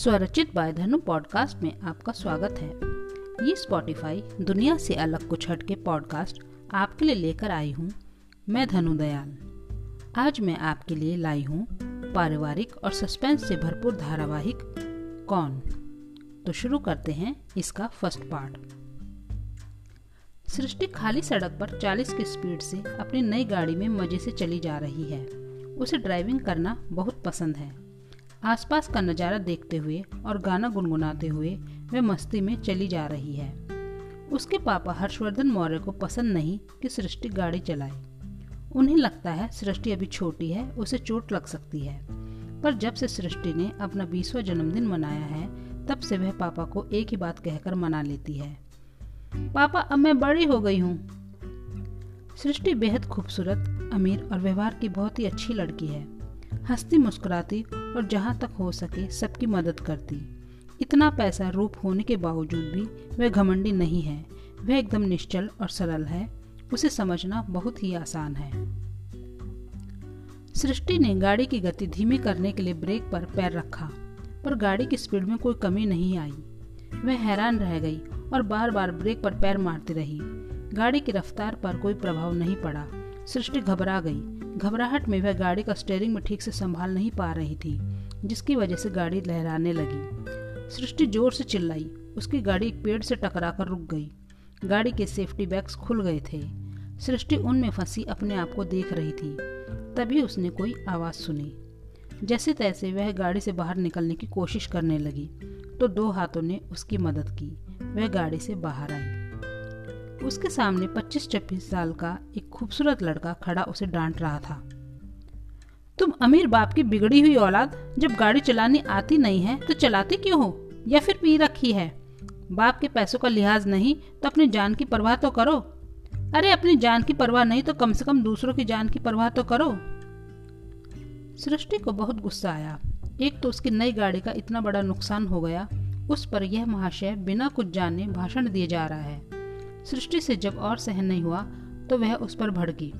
स्वरचित bye धनु podcast में आपका स्वागत है। ये स्पॉटिफाई दुनिया से अलग कुछ हटके पॉडकास्ट आपके लिए लेकर आई हूँ, मैं धनु दयाल। आज मैं आपके लिए लाई हूँ पारिवारिक और सस्पेंस से भरपूर धारावाहिक कौन? तो शुरू करते हैं इसका फ़र्स्ट पार्ट सृष्टि खाली सड़क पर 40 की स्पीड से अपनी नई गाड़ी में मज़े से चली जा रही है। उसे ड्राइविंग करना बहुत पसंद है। आसपास का नज़ारा देखते हुए और गाना गुनगुनाते हुए वह मस्ती में चली जा रही है। उसके पापा हर्षवर्धन मौर्य को पसंद नहीं कि सृष्टि गाड़ी चलाए। उन्हें लगता है सृष्टि अभी छोटी है, उसे चोट लग सकती है। पर जब से सृष्टि ने अपना बीसवा जन्मदिन मनाया है, तब से वह पापा को एक ही बात कहकर मना लेती है। पापा, अब मैं बड़ी हो गई हूँ। सृष्टि बेहद खूबसूरत, अमीर और व्यवहार की बहुत ही अच्छी लड़की है। हंसती मुस्कुराती और जहाँ तक हो सके सबकी मदद करती। इतना पैसा रूप होने के बावजूद भी वह घमंडी नहीं है। वह एकदम निश्चल और सरल है। उसे समझना बहुत ही आसान है। सृष्टि ने गाड़ी की गति धीमी करने के लिए ब्रेक पर पैर रखा, पर गाड़ी की स्पीड में कोई कमी नहीं आई। वह हैरान रह गई और बार बार ब्रेक पर पैर मारती रही। गाड़ी की रफ्तार पर कोई प्रभाव नहीं पड़ा। सृष्टि घबरा गई। घबराहट में वह गाड़ी का स्टेयरिंग में ठीक से संभाल नहीं पा रही थी, जिसकी वजह से गाड़ी लहराने लगी। सृष्टि ज़ोर से चिल्लाई। उसकी गाड़ी एक पेड़ से टकराकर रुक गई। गाड़ी के सेफ्टी बैग्स खुल गए थे। सृष्टि उनमें फंसी अपने आप को देख रही थी। तभी उसने कोई आवाज़ सुनी। जैसे तैसे वह गाड़ी से बाहर निकलने की कोशिश करने लगी तो दो हाथों ने उसकी मदद की। वह गाड़ी से बाहर आई। उसके सामने 25-26 साल का एक खूबसूरत लड़का खड़ा उसे डांट रहा था। तुम अमीर बाप की बिगड़ी हुई औलाद, जब गाड़ी चलानी आती नहीं है तो चलाती क्यों हो? या फिर पी रखी है? बाप के पैसों का लिहाज नहीं तो अपनी जान की परवाह तो करो। अरे, अपनी जान की परवाह नहीं तो कम से कम दूसरों की जान की परवाह तो करो। सृष्टि को बहुत गुस्सा आया। एक तो उसकी नई गाड़ी का इतना बड़ा नुकसान हो गया, उस पर यह महाशय बिना कुछ जाने भाषण दिए जा रहा है। सृष्टि से जब और सहन नहीं हुआ तो वह उस पर भड़की।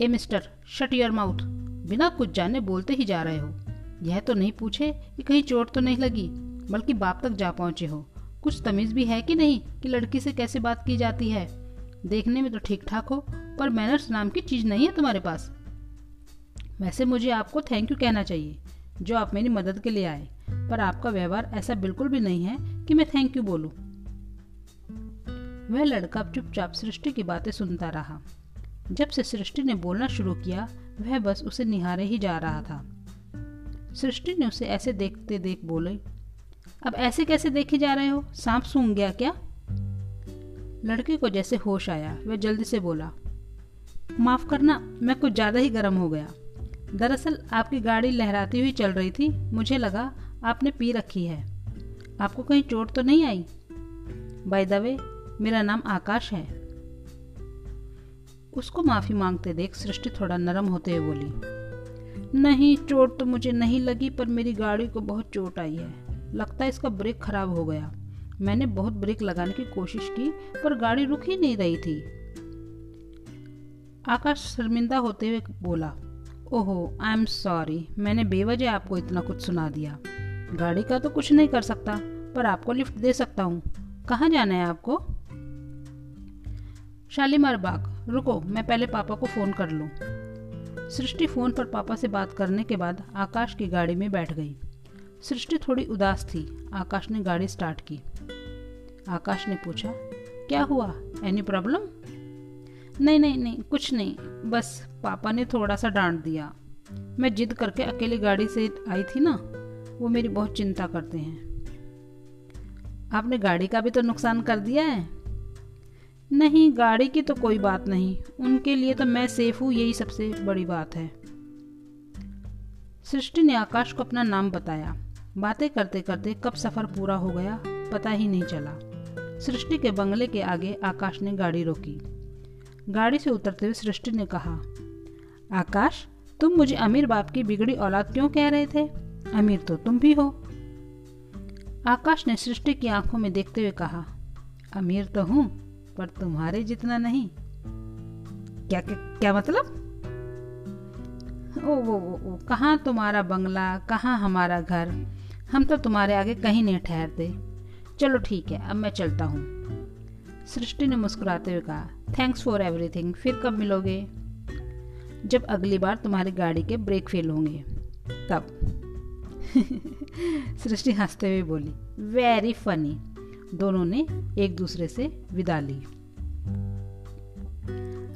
ए मिस्टर शट योर माउथ बिना कुछ जाने बोलते ही जा रहे हो। यह तो नहीं पूछे कि कहीं चोट तो नहीं लगी, बल्कि बाप तक जा पहुँचे हो। कुछ तमीज भी है कि नहीं कि लड़की से कैसे बात की जाती है? देखने में तो ठीक ठाक हो, पर मैनर्स नाम की चीज़ नहीं है तुम्हारे पास। वैसे मुझे आपको थैंक यू कहना चाहिए, जो आप मेरी मदद के लिए आए। पर आपका व्यवहार ऐसा बिल्कुल भी नहीं है कि मैं थैंक यू बोलूँ। वह लड़का चुपचाप सृष्टि की बातें सुनता रहा। जब से सृष्टि ने बोलना शुरू किया, वह बस उसे निहारे ही जा रहा था। सृष्टि ने उसे ऐसे देखते देख बोले, अब ऐसे कैसे देखे जा रहे हो? सांप सूंघ गया क्या? लड़के को जैसे होश आया, वह जल्दी से बोला, माफ़ करना, मैं कुछ ज़्यादा ही गर्म हो गया। दरअसल आपकी गाड़ी लहराती हुई चल रही थी, मुझे लगा आपने पी रखी है। आपको कहीं चोट तो नहीं आई? बाय द वे मेरा नाम आकाश है। उसको माफ़ी मांगते देख सृष्टि थोड़ा नरम होते हुए बोली, नहीं, चोट तो मुझे नहीं लगी, पर मेरी गाड़ी को बहुत चोट आई है। लगता है इसका ब्रेक खराब हो गया। मैंने बहुत ब्रेक लगाने की कोशिश की, पर गाड़ी रुक ही नहीं रही थी। आकाश शर्मिंदा होते हुए बोला, ओहो आई एम सॉरी मैंने बेवजह आपको इतना कुछ सुना दिया। गाड़ी का तो कुछ नहीं कर सकता, पर आपको लिफ्ट दे सकता हूँ। कहाँ जाना है आपको? शालीमार बाग। रुको, मैं पहले पापा को फ़ोन कर लूँ। सृष्टि फ़ोन पर पापा से बात करने के बाद आकाश की गाड़ी में बैठ गई। सृष्टि थोड़ी उदास थी। आकाश ने गाड़ी स्टार्ट की। आकाश ने पूछा, क्या हुआ? एनी प्रॉब्लम नहीं नहीं नहीं, कुछ नहीं। बस पापा ने थोड़ा सा डांट दिया। मैं जिद करके अकेली गाड़ी से आई थी ना, वो मेरी बहुत चिंता करते हैं। आपने गाड़ी का भी तो नुकसान कर दिया है? नहीं, गाड़ी की तो कोई बात नहीं। उनके लिए तो मैं सेफ़ हूँ, यही सबसे बड़ी बात है। सृष्टि ने आकाश को अपना नाम बताया। बातें करते करते कब सफ़र पूरा हो गया, पता ही नहीं चला। सृष्टि के बंगले के आगे आकाश ने गाड़ी रोकी। गाड़ी से उतरते हुए सृष्टि ने कहा, आकाश, तुम मुझे अमीर बाप की बिगड़ी औलाद क्यों कह रहे थे? अमीर तो तुम भी हो। आकाश ने सृष्टि की आँखों में देखते हुए कहा, अमीर तो हूँ पर तुम्हारे जितना नहीं। क्या क्या, क्या मतलब? ओ वो वो, वो कहाँ तुम्हारा बंगला? कहाँ हमारा घर? हम तो तुम्हारे आगे कहीं नहीं ठहरते चलो ठीक है अब मैं चलता हूँ। सृष्टि ने मुस्कुराते हुए कहा थैंक्स फॉर एवरीथिंग फिर कब मिलोगे? जब अगली बार तुम्हारी गाड़ी के ब्रेक फेल होंगे। तब। सृष्टि हँसते हुए बोली वेरी फनी दोनों ने एक दूसरे से विदा ली।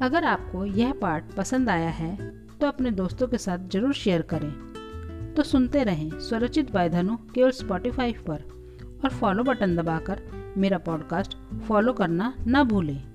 अगर आपको यह पार्ट पसंद आया है तो अपने दोस्तों के साथ ज़रूर शेयर करें। तो सुनते रहें स्वरचित बाय धनु केवल स्पॉटिफाई पर और फॉलो बटन दबाकर मेरा पॉडकास्ट फॉलो करना ना भूलें।